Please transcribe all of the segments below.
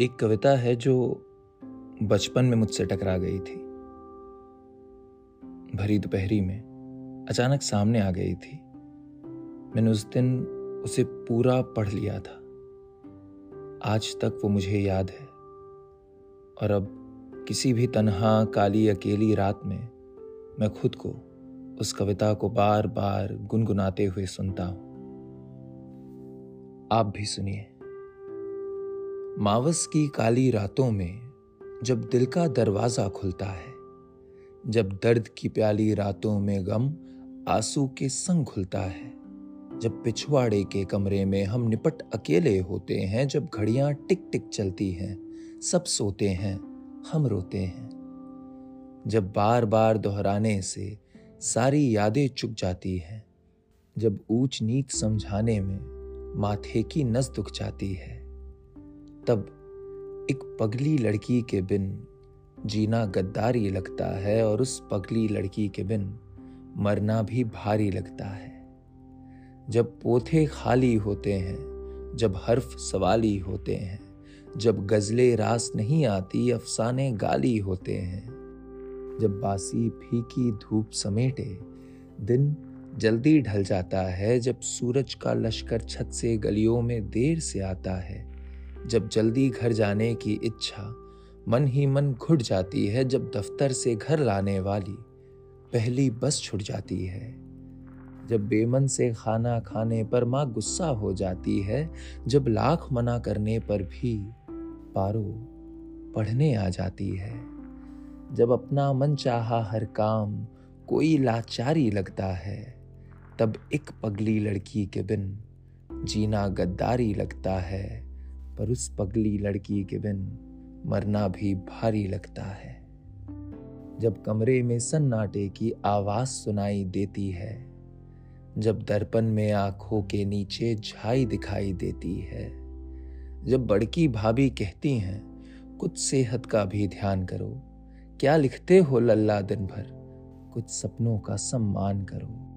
एक कविता है जो बचपन में मुझसे टकरा गई थी। भरी दोपहरी में अचानक सामने आ गई थी। मैंने उस दिन उसे पूरा पढ़ लिया था। आज तक वो मुझे याद है। और अब किसी भी तनहा, काली, अकेली रात में मैं खुद को उस कविता को बार बार गुनगुनाते हुए सुनता हूँ। आप भी सुनिए। मावस की काली रातों में जब दिल का दरवाज़ा खुलता है, जब दर्द की प्याली रातों में गम आँसू के संग खुलता है, जब पिछवाड़े के कमरे में हम निपट अकेले होते हैं, जब घड़ियाँ टिक टिक चलती हैं, सब सोते हैं, हम रोते हैं। जब बार बार दोहराने से सारी यादें चुक जाती हैं, जब ऊंच नीच समझाने में माथे की नस दुख जाती है तब एक पगली लड़की के बिन जीना गद्दारी लगता है और उस पगली लड़की के बिन मरना भी भारी लगता है। जब पोथे खाली होते हैं, जब हर्फ सवाली होते हैं, जब गजले रास नहीं आती, अफसाने गाली होते हैं। जब बासी फीकी धूप समेटे, दिन जल्दी ढल जाता है, जब सूरज का लश्कर छत से गलियों में देर से आता है। जब जल्दी घर जाने की इच्छा मन ही मन घुट जाती है जब दफ्तर से घर लाने वाली पहली बस छुट जाती है। जब बेमन से खाना खाने पर माँ गुस्सा हो जाती है, जब लाख मना करने पर भी पारो पढ़ने आ जाती है। जब अपना मन चाहा हर काम कोई लाचारी लगता है, तब एक पगली लड़की के बिन जीना गद्दारी लगता है। पर उस पगली लड़की के बिन मरना भी भारी लगता है। जब कमरे में सन्नाटे की आवाज़ सुनाई देती है, जब दर्पण में आँखों के नीचे झाई दिखाई देती है, जब बड़की भाभी कहती हैं, कुछ सेहत का भी ध्यान करो। क्या लिखते हो लल्ला दिन भर? कुछ सपनों का सम्मान करो।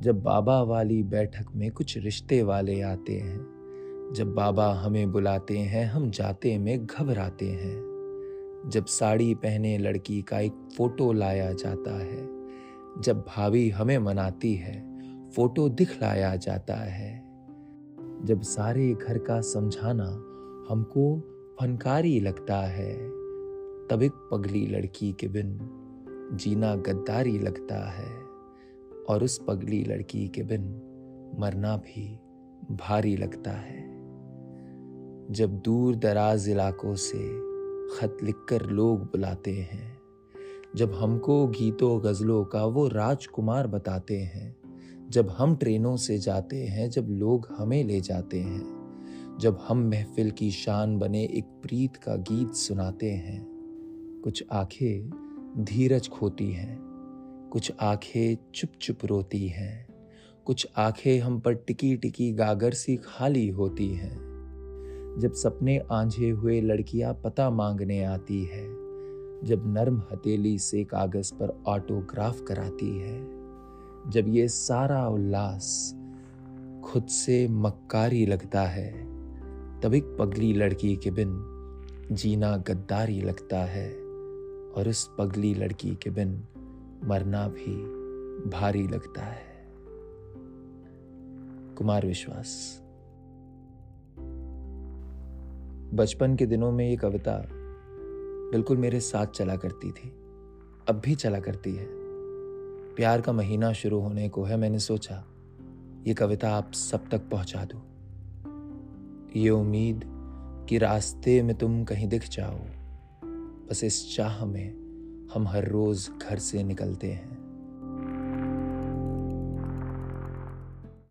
जब बाबा वाली बैठक में कुछ रिश्ते वाले आते हैं जब बाबा हमें बुलाते हैं, हम जाते में घबराते हैं। जब साड़ी पहने लड़की का एक फ़ोटो लाया जाता है, जब भाभी हमें मनाती है, फ़ोटो दिखलाया जाता है। जब सारे घर का समझाना हमको फनकारी लगता है, तब एक पगली लड़की के बिन जीना गद्दारी लगता है और उस पगली लड़की के बिन मरना भी भारी लगता है। जब दूर दराज इलाकों से खत लिखकर लोग बुलाते हैं, जब हमको गीतों, गज़लों का वो राजकुमार बताते हैं, जब हम ट्रेनों से जाते हैं, जब लोग हमें ले जाते हैं, जब हम महफिल की शान बने एक प्रीत का गीत सुनाते हैं, कुछ आँखें धीरज खोती हैं, कुछ आँखें चुप चुप रोती हैं, कुछ आँखें हम पर टिकी टिकी गागर सी खाली होती हैं। जब सपने आंझे हुए लड़कियाँ पता मांगने आती है, जब नर्म हथेली से कागज़ पर ऑटोग्राफ कराती है, जब ये सारा उल्लास खुद से मक्कारी लगता है, तब एक पगली लड़की के बिन जीना गद्दारी लगता है और उस पगली लड़की के बिन मरना भी भारी लगता है। कुमार विश्वास। बचपन के दिनों में ये कविता बिल्कुल मेरे साथ चला करती थी, अब भी चला करती है। प्यार का महीना शुरू होने को है, मैंने सोचा, ये कविता आप सब तक पहुँचा दो। ये उम्मीद कि रास्ते में तुम कहीं दिख जाओ, बस इस चाह में हम हर रोज घर से निकलते हैं।